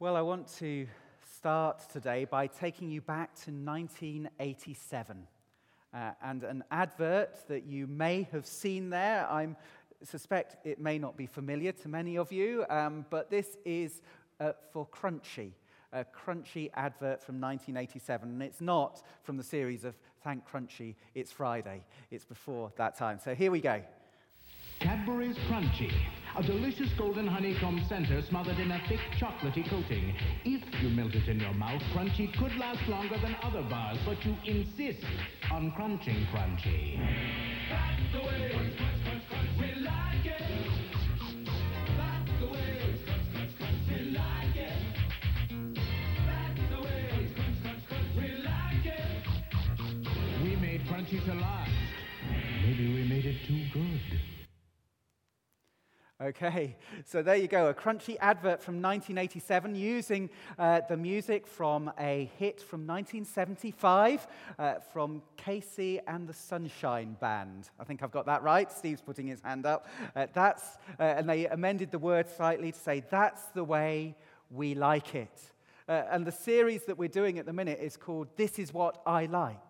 Well, I want to start today by taking you back to 1987 uh, and an advert that you may have seen there. I suspect it may not be familiar to many of you, um, but this is uh, for Crunchie, a Crunchie advert from 1987. And it's not from the series of Thank Crunchie, It's Friday. It's before that time. So here we go. Cadbury's Crunchie, a delicious golden honeycomb center smothered in a thick chocolatey coating. If you melt it in your mouth, Crunchie could last longer than other bars, but you insist on crunching Crunchie. That's the way. Crunch, crunch, crunch, crunch. We like it. That's the way. Crunch, crunch, crunch. We like it. That's the way. Crunch, crunch, crunch. We like it. We made Crunchie to last. Maybe we made it too good. Okay, so there you go, a crunchy advert from 1987 using uh, the music from a hit from 1975 uh, from KC and the Sunshine Band. I think I've got that right. Steve's putting his hand up. Uh, that's, uh, and they amended the word slightly to say, that's the way we like it. Uh, and the series that we're doing at the minute is called This Is What I Like.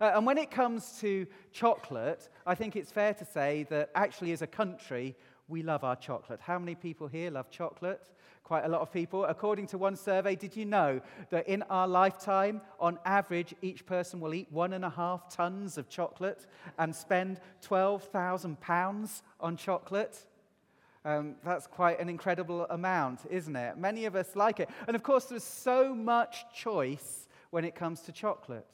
Uh, and when it comes to chocolate, I think it's fair to say that actually, as a country, we love our chocolate. How many people here love chocolate? Quite a lot of people. According to one survey, did you know that in our lifetime, on average, each person will eat one and a half tons of chocolate and spend £12,000 on chocolate? Um, that's quite an incredible amount, isn't it? Many of us like it. And of course, there's so much choice when it comes to chocolate.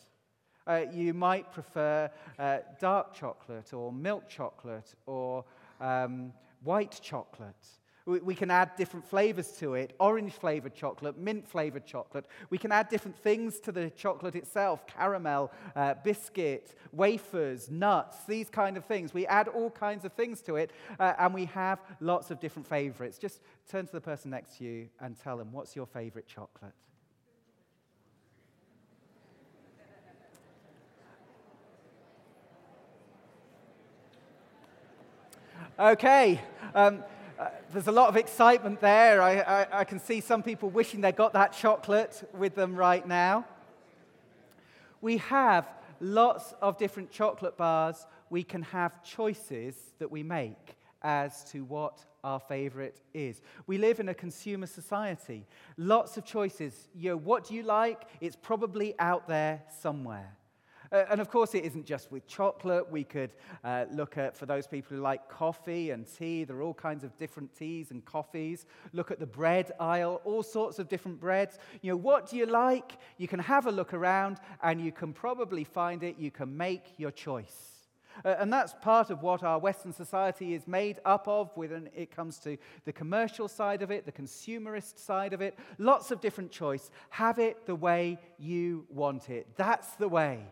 Uh, you might prefer uh, dark chocolate or milk chocolate or um, white chocolate. We, can add different flavors to it orange flavored chocolate, mint flavored chocolate. We can add different things to the chocolate itself caramel, uh, biscuit, wafers, nuts, these kind of things. We add all kinds of things to it, uh, and we have lots of different favorites. Just turn to the person next to you and tell them, what's your favorite chocolate? Okay. Um, uh, there's a lot of excitement there. I, I, I, can see some people wishing they got that chocolate with them right now. We have lots of different chocolate bars. We can have choices that we make as to what our favorite is. We live in a consumer society. Lots of choices. You know, what do you like? It's probably out there somewhere. Uh, and of course, it isn't just with chocolate. We could uh, look at, for those people who like coffee and tea, there are all kinds of different teas and coffees. Look at the bread aisle, all sorts of different breads. You know, what do you like? You can have a look around and you can probably find it. You can make your choice. Uh, and that's part of what our Western society is made up of when it comes to the commercial side of it, the consumerist side of it. Lots of different choice. Have it the way you want it. That's the way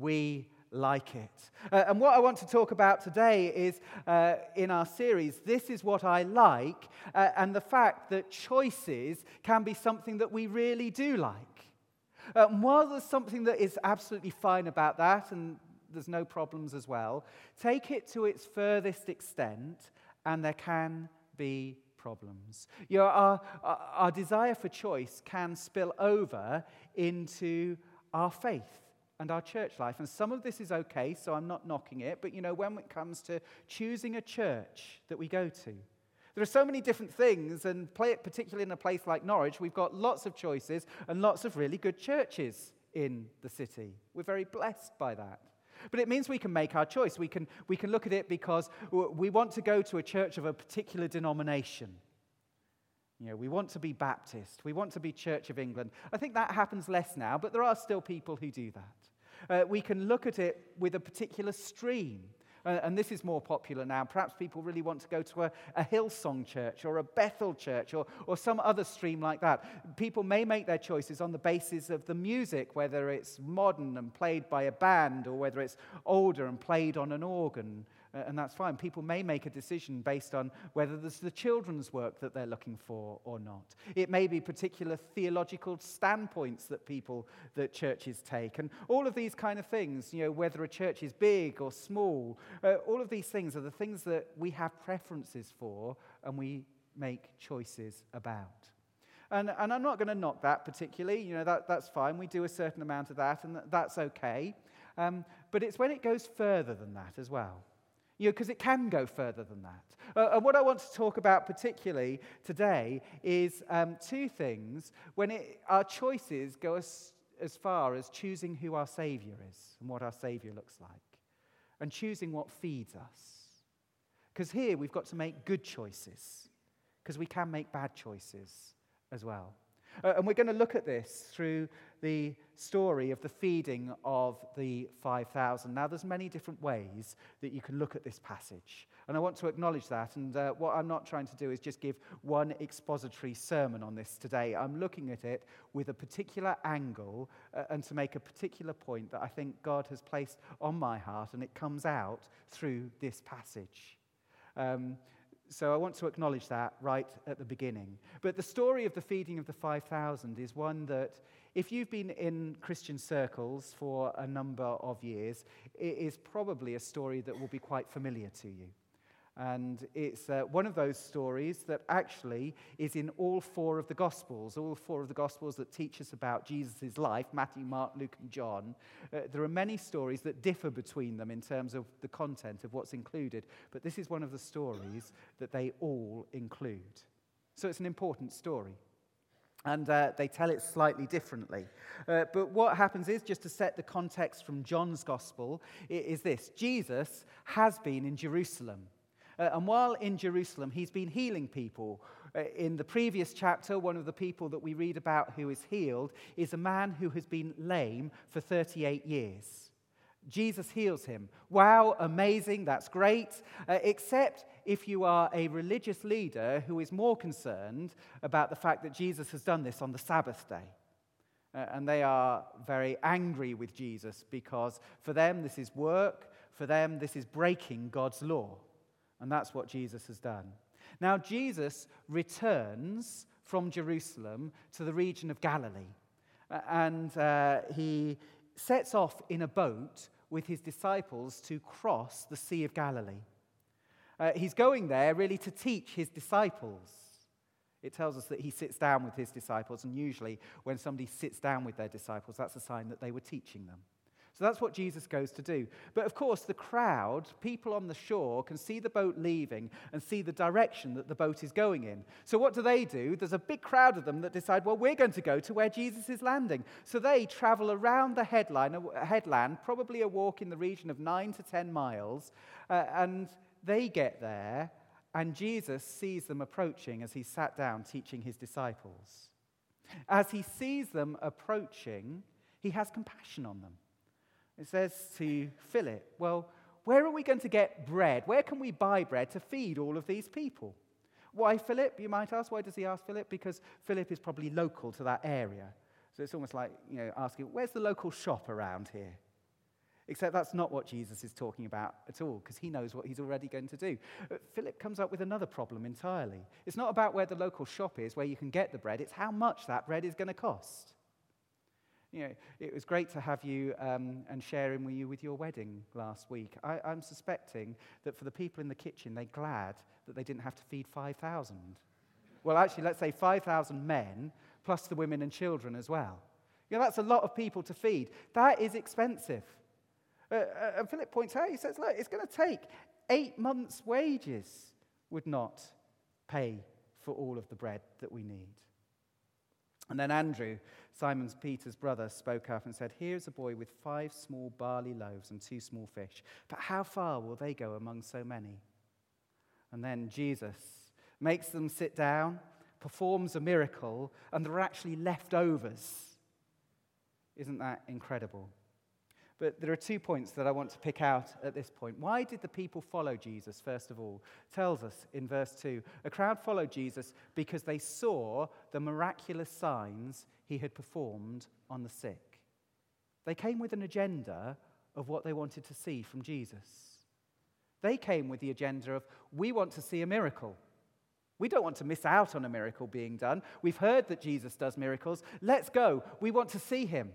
we like it. Uh, and what I want to talk about today is uh, in our series, This is What I Like, uh, and the fact that choices can be something that we really do like. Uh, and while there's something that is absolutely fine about that, and there's no problems as well, take it to its furthest extent, and there can be problems. You know, our, our desire for choice can spill over into our faith and our church life. And some of this is okay, so I'm not knocking it, but you know, when it comes to choosing a church that we go to, there are so many different things, and particularly in a place like Norwich, we've got lots of choices and lots of really good churches in the city. We're very blessed by that. But it means we can make our choice. We can, we can look at it because we want to go to a church of a particular denomination. You know, we want to be Baptist. We want to be Church of England. I think that happens less now, but there are still people who do that. Uh, we can look at it with a particular stream. Uh, and this is more popular now. Perhaps people really want to go to a, a Hillsong church or a Bethel church or, or some other stream like that. People may make their choices on the basis of the music, whether it's modern and played by a band or whether it's older and played on an organ and that's fine. People may make a decision based on whether there's the children's work that they're looking for or not. It may be particular theological standpoints that people, that churches take. And all of these kind of things, you know, whether a church is big or small, uh, all of these things are the things that we have preferences for and we make choices about. And, and I'm not going to knock that particularly. You know, that, that's fine. We do a certain amount of that, and that's okay. Um, but it's when it goes further than that as well. You know, because it can go further than that. Uh, and what I want to talk about particularly today is um, two things when it, our choices go as, as far as choosing who our Savior is and what our Savior looks like, and choosing what feeds us. Because here we've got to make good choices, because we can make bad choices as well. Uh, and we're going to look at this through the story of the feeding of the 5,000. Now, there's many different ways that you can look at this passage. And I want to acknowledge that. And uh, what I'm not trying to do is just give one expository sermon on this today. I'm looking at it with a particular angle uh, and to make a particular point that I think God has placed on my heart, and it comes out through this passage. Um, so I want to acknowledge that right at the beginning. But the story of the feeding of the 5,000 is one that, if you've been in Christian circles for a number of years, it is probably a story that will be quite familiar to you. And it's uh, one of those stories that actually is in all four of the Gospels, all four of the Gospels that teach us about Jesus' life Matthew, Mark, Luke, and John. Uh, there are many stories that differ between them in terms of the content of what's included, but this is one of the stories that they all include. So it's an important story. And uh, they tell it slightly differently. Uh, but what happens is, just to set the context from John's gospel, is this Jesus has been in Jerusalem. Uh, and while in Jerusalem, he's been healing people. Uh, in the previous chapter, one of the people that we read about who is healed is a man who has been lame for 38 years. Jesus heals him. Wow, amazing, that's great. Uh, except if you are a religious leader who is more concerned about the fact that Jesus has done this on the Sabbath day. Uh, and they are very angry with Jesus because for them this is work, for them this is breaking God's law. And that's what Jesus has done. Now, Jesus returns from Jerusalem to the region of Galilee. And uh, he sets off in a boat with his disciples to cross the Sea of Galilee. Uh, he's going there really to teach his disciples. It tells us that he sits down with his disciples, and usually when somebody sits down with their disciples, that's a sign that they were teaching them. So that's what Jesus goes to do. But of course, the crowd, people on the shore, can see the boat leaving and see the direction that the boat is going in. So what do they do? There's a big crowd of them that decide, well, we're going to go to where Jesus is landing. So they travel around the headline, headland, probably a walk in the region of nine to ten miles, uh, and they get there, and Jesus sees them approaching as he sat down teaching his disciples. As he sees them approaching, he has compassion on them. It says to Philip, Well, where are we going to get bread? Where can we buy bread to feed all of these people? Why Philip, you might ask? Why does he ask Philip? Because Philip is probably local to that area. So it's almost like, you know, asking, where's the local shop around here? Except that's not what Jesus is talking about at all, because he knows what he's already going to do. Philip comes up with another problem entirely. It's not about where the local shop is, where you can get the bread, it's how much that bread is going to cost. You know, it was great to have you um, and sharing with you with your wedding last week. I, I'm suspecting that for the people in the kitchen, they're glad that they didn't have to feed 5,000. Well, actually, let's say 5,000 men plus the women and children as well. You know, that's a lot of people to feed. That is expensive. Uh, uh, and Philip points out, he says, look, it's going to take eight months' wages would not pay for all of the bread that we need. And then Andrew, Simon Peter's brother, spoke up and said, Here's a boy with five small barley loaves and two small fish. But how far will they go among so many? And then Jesus makes them sit down, performs a miracle, and there are actually leftovers. Isn't that incredible? But there are two points that I want to pick out at this point. Why did the people follow Jesus, first of all? tells us in verse 2 a crowd followed Jesus because they saw the miraculous signs he had performed on the sick. They came with an agenda of what they wanted to see from Jesus. They came with the agenda of, we want to see a miracle. We don't want to miss out on a miracle being done. We've heard that Jesus does miracles. Let's go. We want to see him.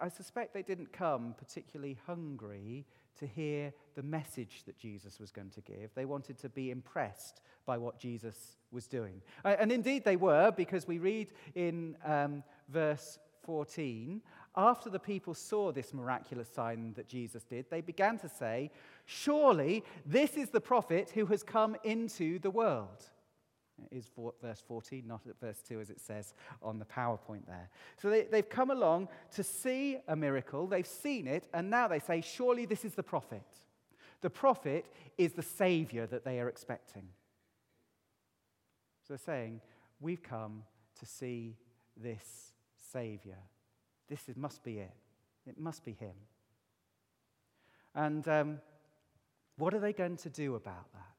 I suspect they didn't come particularly hungry to hear the message that Jesus was going to give. They wanted to be impressed by what Jesus was doing. Uh, and indeed they were, because we read in um, verse 14 after the people saw this miraculous sign that Jesus did, they began to say, Surely this is the prophet who has come into the world. Is verse 14, not at verse 2 as it says on the PowerPoint there. So they, they've come along to see a miracle, they've seen it, and now they say, Surely this is the prophet. The prophet is the Savior that they are expecting. So they're saying, We've come to see this Savior. This is, must be it. It must be Him. And um, what are they going to do about that?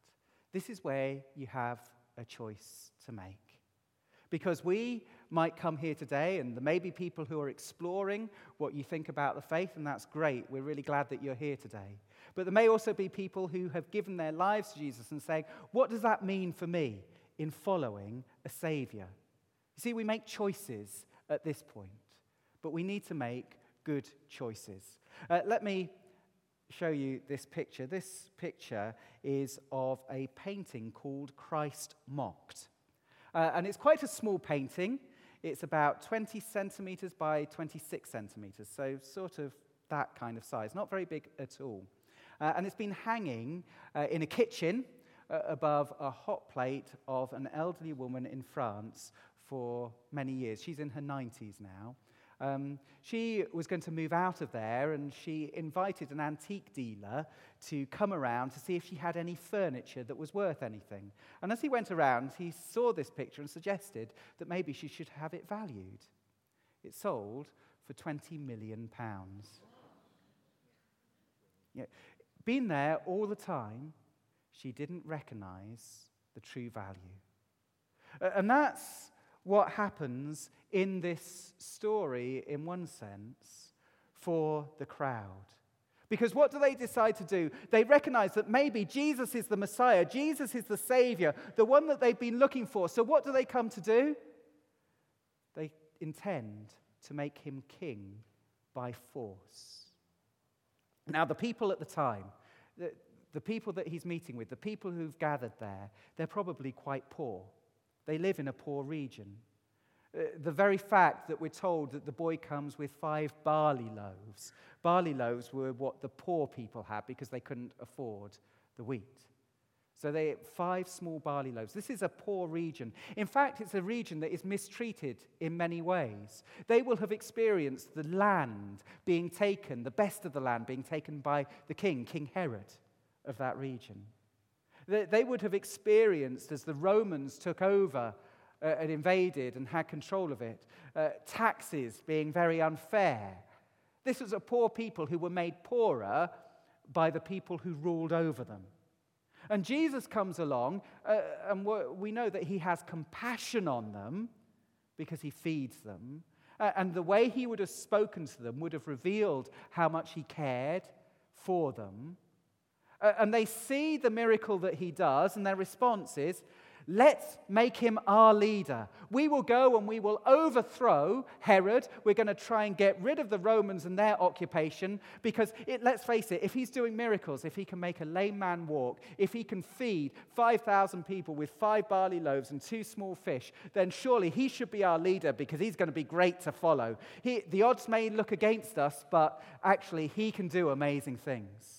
This is where you have a choice to make. Because we might come here today, and there may be people who are exploring what you think about the faith, and that's great. We're really glad that you're here today. But there may also be people who have given their lives to Jesus and saying, What does that mean for me in following a Savior? You see, we make choices at this point, but we need to make good choices. Uh, let me show you this picture. This picture is of a painting called Christ Mocked. Uh, and it's quite a small painting. It's about 20 centimeters by 26 centimeters, so sort of that kind of size, not very big at all. Uh, and it's been hanging uh, in a kitchen uh, above a hot plate of an elderly woman in France for many years. She's in her 90s now. Um, she was going to move out of there and she invited an antique dealer to come around to see if she had any furniture that was worth anything. And as he went around, he saw this picture and suggested that maybe she should have it valued. It sold for 20 million pounds. Yeah, been there all the time, she didn't recognize the true value. And that's what happens in this story, in one sense, for the crowd. Because what do they decide to do? They recognize that maybe Jesus is the Messiah, Jesus is the Savior, the one that they've been looking for. So what do they come to do? They intend to make him king by force. Now, the people at the time, the, the people that he's meeting with, the people who've gathered there, they're probably quite poor. They live in a poor region. Uh, the very fact that we're told that the boy comes with five barley loaves. Barley loaves were what the poor people had because they couldn't afford the wheat. So they five small barley loaves. This is a poor region. In fact, it's a region that is mistreated in many ways. They will have experienced the land being taken, the best of the land being taken by the king, King Herod of that region. They would have experienced as the Romans took over uh, and invaded and had control of it, uh, taxes being very unfair. This was a poor people who were made poorer by the people who ruled over them. And Jesus comes along, uh, and we know that he has compassion on them because he feeds them. Uh, and the way he would have spoken to them would have revealed how much he cared for them. Uh, and they see the miracle that he does, and their response is, Let's make him our leader. We will go and we will overthrow Herod. We're going to try and get rid of the Romans and their occupation because, it, let's face it, if he's doing miracles, if he can make a lame man walk, if he can feed 5,000 people with five barley loaves and two small fish, then surely he should be our leader because he's going to be great to follow. He, the odds may look against us, but actually, he can do amazing things.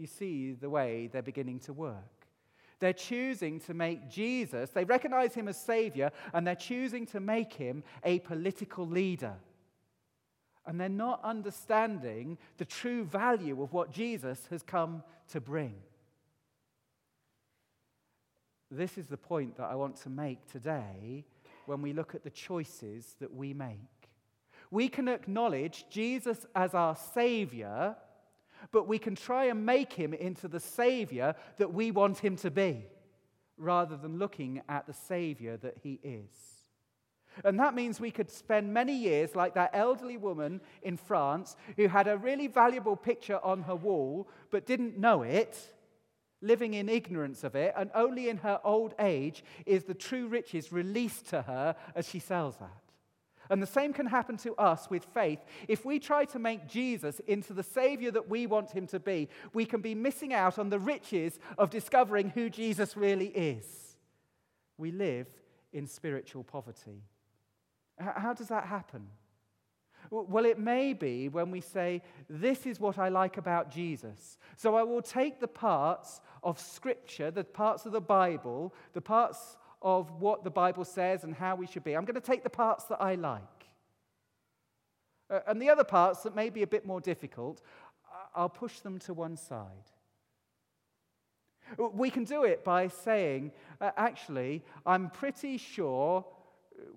You see the way they're beginning to work. They're choosing to make Jesus, they recognize him as Savior, and they're choosing to make him a political leader. And they're not understanding the true value of what Jesus has come to bring. This is the point that I want to make today when we look at the choices that we make. We can acknowledge Jesus as our Savior but we can try and make him into the Savior that we want him to be, rather than looking at the Savior that he is. And that means we could spend many years like that elderly woman in France who had a really valuable picture on her wall but didn't know it, living in ignorance of it, and only in her old age is the true riches released to her as she sells that. And the same can happen to us with faith. If we try to make Jesus into the Savior that we want him to be, we can be missing out on the riches of discovering who Jesus really is. We live in spiritual poverty. How does that happen? Well, it may be when we say, This is what I like about Jesus. So I will take the parts of Scripture, the parts of the Bible, the parts of what the Bible says and how we should be. I'm going to take the parts that I like. Uh, and the other parts that may be a bit more difficult, I'll push them to one side. We can do it by saying, uh, actually, I'm pretty sure,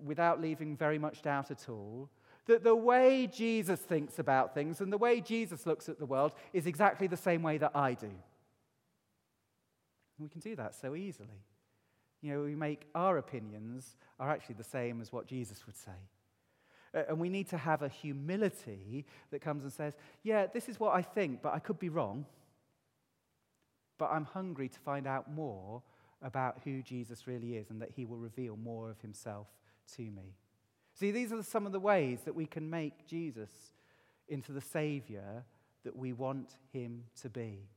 without leaving very much doubt at all, that the way Jesus thinks about things and the way Jesus looks at the world is exactly the same way that I do. we can do that so easily. You know, we make our opinions are actually the same as what Jesus would say. Uh, and we need to have a humility that comes and says, Yeah, this is what I think, but I could be wrong. But I'm hungry to find out more about who Jesus really is and that he will reveal more of himself to me. See, these are some of the ways that we can make Jesus into the Savior that we want him to be.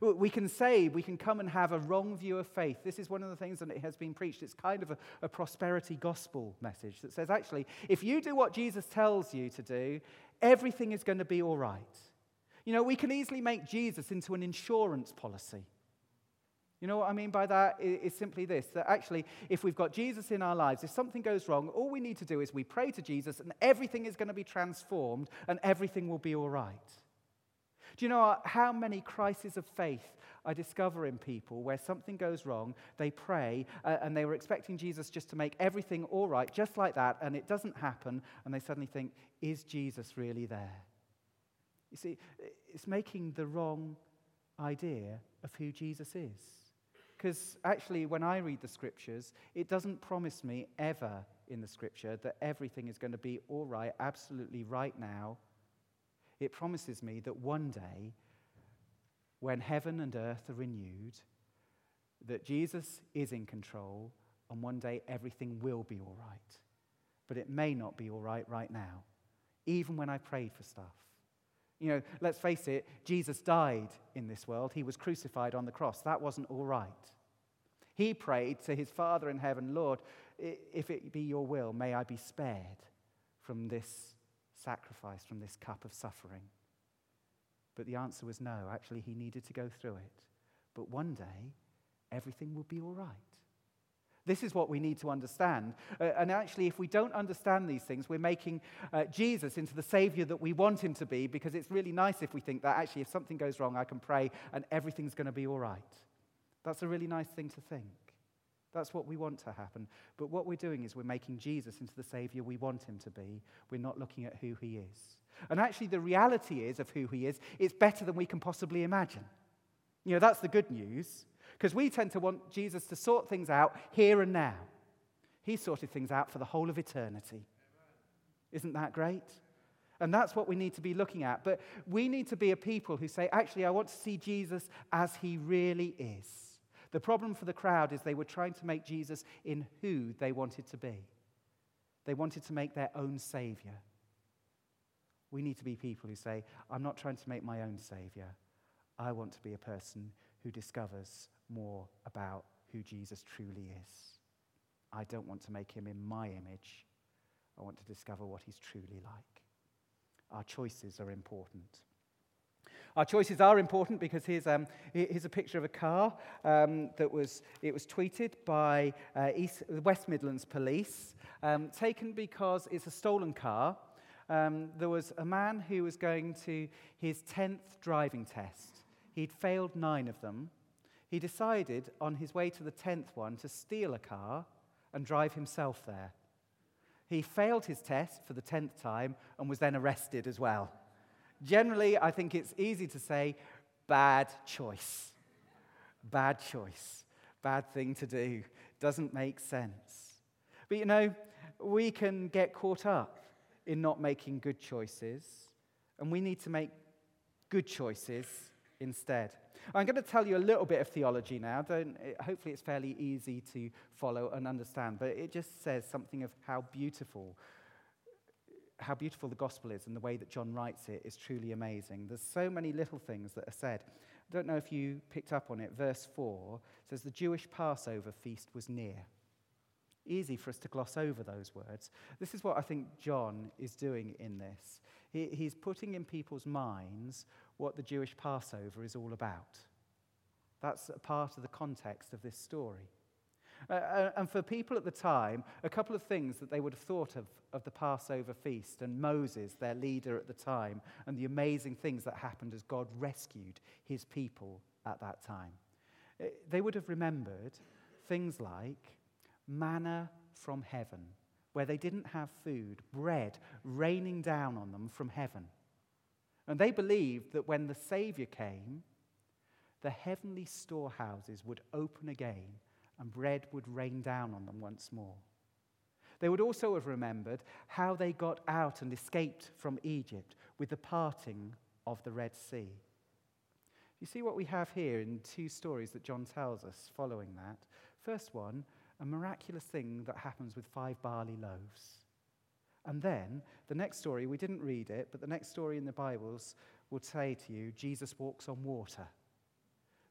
We can say, we can come and have a wrong view of faith. This is one of the things that has been preached. It's kind of a, a, prosperity gospel message that says, actually, if you do what Jesus tells you to do, everything is going to be all right. You know, we can easily make Jesus into an insurance policy. You know what I mean by that? It's simply this that actually, if we've got Jesus in our lives, if something goes wrong, all we need to do is we pray to Jesus and everything is going to be transformed and everything will be all right. Do you know how many crises of faith I discover in people where something goes wrong, they pray, uh, and they were expecting Jesus just to make everything all right, just like that, and it doesn't happen, and they suddenly think, is Jesus really there? You see, it's making the wrong idea of who Jesus is. Because actually, when I read the scriptures, it doesn't promise me ever in the scripture that everything is going to be all right, absolutely right now. It promises me that one day, when heaven and earth are renewed, that Jesus is in control, and one day everything will be all right. But it may not be all right right now, even when I prayed for stuff. You know, let's face it, Jesus died in this world. He was crucified on the cross. That wasn't all right. He prayed to his Father in heaven, Lord, if it be your will, may I be spared from this sacrifice, from this cup of suffering. But the answer was no. Actually, he needed to go through it. But one day, everything will be all right. This is what we need to understand. Uh, and actually, if we don't understand these things, we're making uh, Jesus into the Savior that we want him to be because it's really nice if we think that actually, if something goes wrong, I can pray and everything's going to be all right. That's a really nice thing to think. That's what we want to happen. But what we're doing is we're making Jesus into the Savior we want him to be. We're not looking at who he is. And actually, the reality is of who he is, it's better than we can possibly imagine. You know, that's the good news. Because we tend to want Jesus to sort things out here and now. He sorted things out for the whole of eternity. Isn't that great? And that's what we need to be looking at. But we need to be a people who say, actually, I want to see Jesus as he really is. The problem for the crowd is they were trying to make Jesus in who they wanted to be. They wanted to make their own Savior. We need to be people who say, I'm not trying to make my own Savior. I want to be a person who discovers more about who Jesus truly is. I don't want to make him in my image. I want to discover what he's truly like. Our choices are important. Our choices are important because here's, um, here's a picture of a car um, that was, it was tweeted by uh, East, West Midlands Police, um, taken because it's a stolen car. Um, there was a man who was going to his 10th driving test. He'd failed nine of them he decided on his way to the 10th one to steal a car and drive himself there. He failed his test for the 10th time and was then arrested as well. Generally, I think it's easy to say, bad choice. Bad choice. Bad thing to do. Doesn't make sense. But you know, we can get caught up in not making good choices, and we need to make good choices instead. I'm going to tell you a little bit of theology now. Don't, hopefully, it's fairly easy to follow and understand, but it just says something of how beautiful how beautiful the gospel is and the way that John writes it is truly amazing. There's so many little things that are said. I don't know if you picked up on it. Verse 4 says, The Jewish Passover feast was near. Easy for us to gloss over those words. This is what I think John is doing in this. He, he's putting in people's minds what the Jewish Passover is all about. That's a part of the context of this story. Uh, uh, and for people at the time, a couple of things that they would have thought of, of the Passover feast and Moses, their leader at the time, and the amazing things that happened as God rescued his people at that time. Uh, they would have remembered things like manna from heaven, where they didn't have food, bread raining down on them from heaven. And they believed that when the Savior came, the heavenly storehouses would open again and bread would rain down on them once more. They would also have remembered how they got out and escaped from Egypt with the parting of the Red Sea. You see what we have here in two stories that John tells us following that. First one, a miraculous thing that happens with five barley loaves. And then the next story, we didn't read it, but the next story in the Bibles will say to you Jesus walks on water.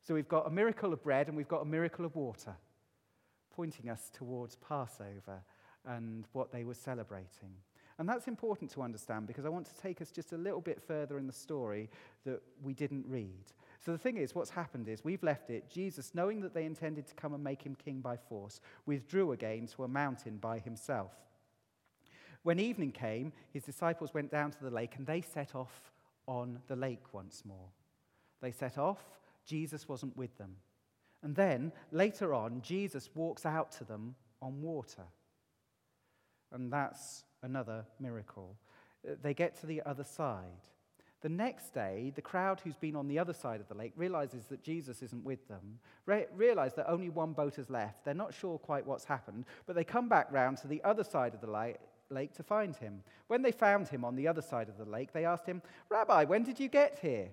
So we've got a miracle of bread and we've got a miracle of water pointing us towards Passover and what they were celebrating. And that's important to understand because I want to take us just a little bit further in the story that we didn't read. So the thing is, what's happened is we've left it. Jesus, knowing that they intended to come and make him king by force, withdrew again to a mountain by himself. When evening came, his disciples went down to the lake and they set off on the lake once more. They set off, Jesus wasn't with them. And then later on, Jesus walks out to them on water. And that's another miracle. Uh, they get to the other side. The next day, the crowd who's been on the other side of the lake realizes that Jesus isn't with them, Re- realize that only one boat has left. They're not sure quite what's happened, but they come back round to the other side of the lake, lake to find him. When they found him on the other side of the lake, they asked him, Rabbi, when did you get here?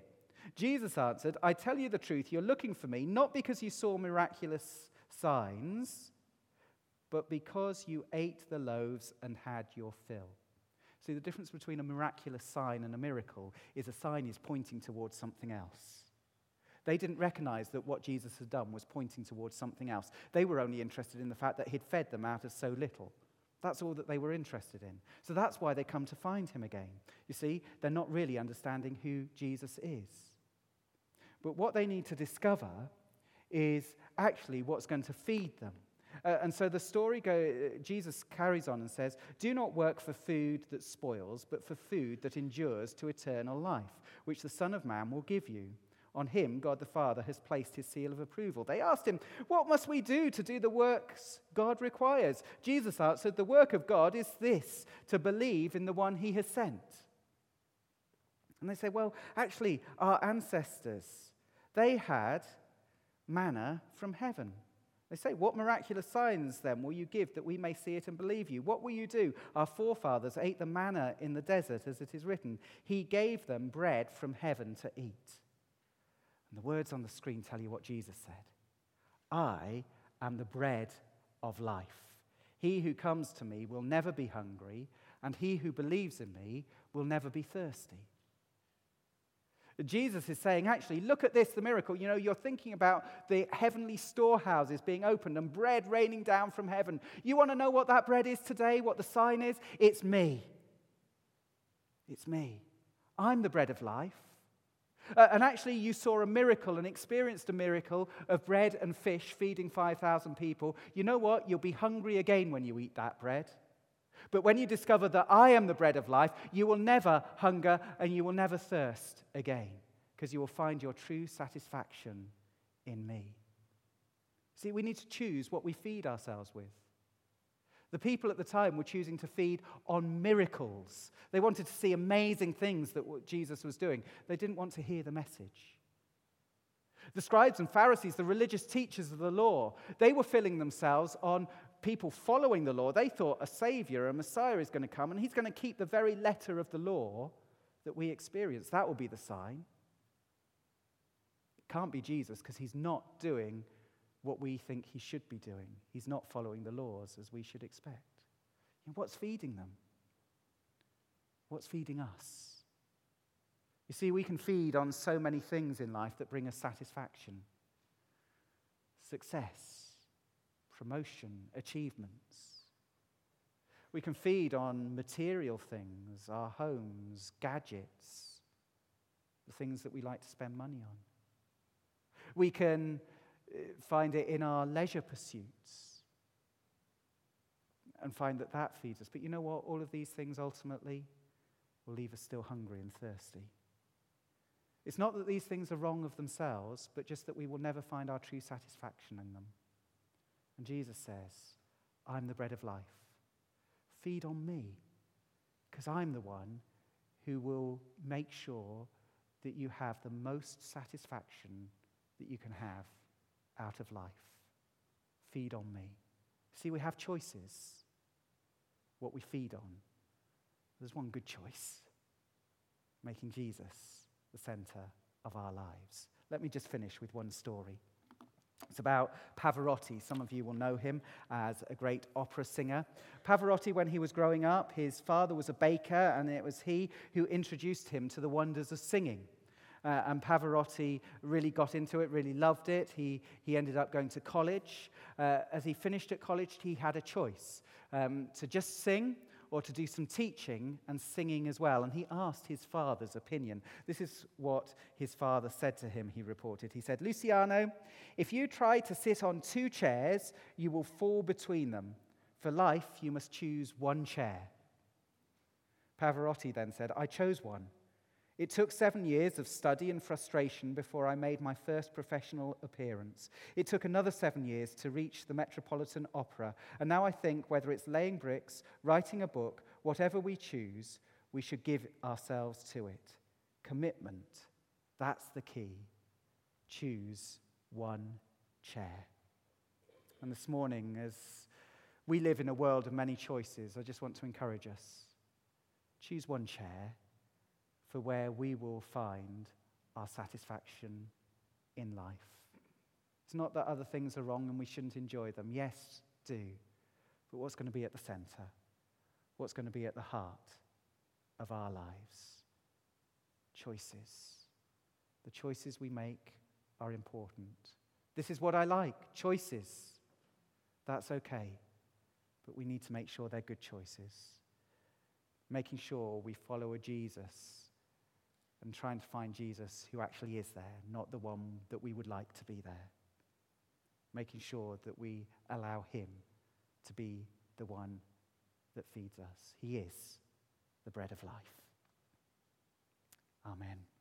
Jesus answered, I tell you the truth, you're looking for me not because you saw miraculous signs, but because you ate the loaves and had your fill. See, the difference between a miraculous sign and a miracle is a sign is pointing towards something else. They didn't recognize that what Jesus had done was pointing towards something else. They were only interested in the fact that he'd fed them out of so little. That's all that they were interested in. So that's why they come to find him again. You see, they're not really understanding who Jesus is. But what they need to discover is actually what's going to feed them. Uh, and so the story goes, Jesus carries on and says, Do not work for food that spoils, but for food that endures to eternal life, which the Son of Man will give you. On him, God the Father has placed his seal of approval. They asked him, What must we do to do the works God requires? Jesus answered, The work of God is this, to believe in the one he has sent. And they say, Well, actually, our ancestors, they had manna from heaven. They say, What miraculous signs then will you give that we may see it and believe you? What will you do? Our forefathers ate the manna in the desert, as it is written. He gave them bread from heaven to eat. And the words on the screen tell you what Jesus said I am the bread of life. He who comes to me will never be hungry, and he who believes in me will never be thirsty. Jesus is saying, actually, look at this, the miracle. You know, you're thinking about the heavenly storehouses being opened and bread raining down from heaven. You want to know what that bread is today, what the sign is? It's me. It's me. I'm the bread of life. Uh, and actually, you saw a miracle and experienced a miracle of bread and fish feeding 5,000 people. You know what? You'll be hungry again when you eat that bread. But when you discover that I am the bread of life, you will never hunger and you will never thirst again because you will find your true satisfaction in me. See, we need to choose what we feed ourselves with. The people at the time were choosing to feed on miracles. They wanted to see amazing things that Jesus was doing. They didn't want to hear the message. The scribes and Pharisees, the religious teachers of the law, they were filling themselves on people following the law, they thought a savior, a Messiah is going to come, and he's going to keep the very letter of the law that we experience. That will be the sign. It can't be Jesus because he's not doing what we think he should be doing. He's not following the laws as we should expect. what's feeding them? What's feeding us? You see, we can feed on so many things in life that bring us satisfaction success, promotion, achievements. We can feed on material things, our homes, gadgets, the things that we like to spend money on. We can uh, find it in our leisure pursuits and find that that feeds us. But you know what? All of these things ultimately will leave us still hungry and thirsty. It's not that these things are wrong of themselves, but just that we will never find our true satisfaction in them. And Jesus says, I'm the bread of life. Feed on me, because I'm the one who will make sure that you have the most satisfaction that you can have out of life. Feed on me. See, we have choices what we feed on. There's one good choice making Jesus the center of our lives. Let me just finish with one story. It's about Pavarotti. Some of you will know him as a great opera singer. Pavarotti, when he was growing up, his father was a baker, and it was he who introduced him to the wonders of singing. Uh, and Pavarotti really got into it, really loved it. He, he ended up going to college. Uh, as he finished at college, he had a choice um, to just sing or to do some teaching and singing as well. And he asked his father's opinion. This is what his father said to him, he reported. He said, Luciano, if you try to sit on two chairs, you will fall between them. For life, you must choose one chair. Pavarotti then said, I chose one. It took seven years of study and frustration before I made my first professional appearance. It took another seven years to reach the Metropolitan Opera. And now I think whether it's laying bricks, writing a book, whatever we choose, we should give ourselves to it. Commitment. That's the key. Choose one chair. And this morning, as we live in a world of many choices, I just want to encourage us choose one chair for where we will find our satisfaction in life. It's not that other things are wrong and we shouldn't enjoy them. Yes, do. But what's going to be at the center? What's going to be at the heart of our lives? Choices. The choices we make are important. This is what I like choices. That's okay. But we need to make sure they're good choices. Making sure we follow a Jesus and trying to find Jesus who actually is there, not the one that we would like to be there. Making sure that we allow Him to be the one that feeds us. He is the bread of life. Amen.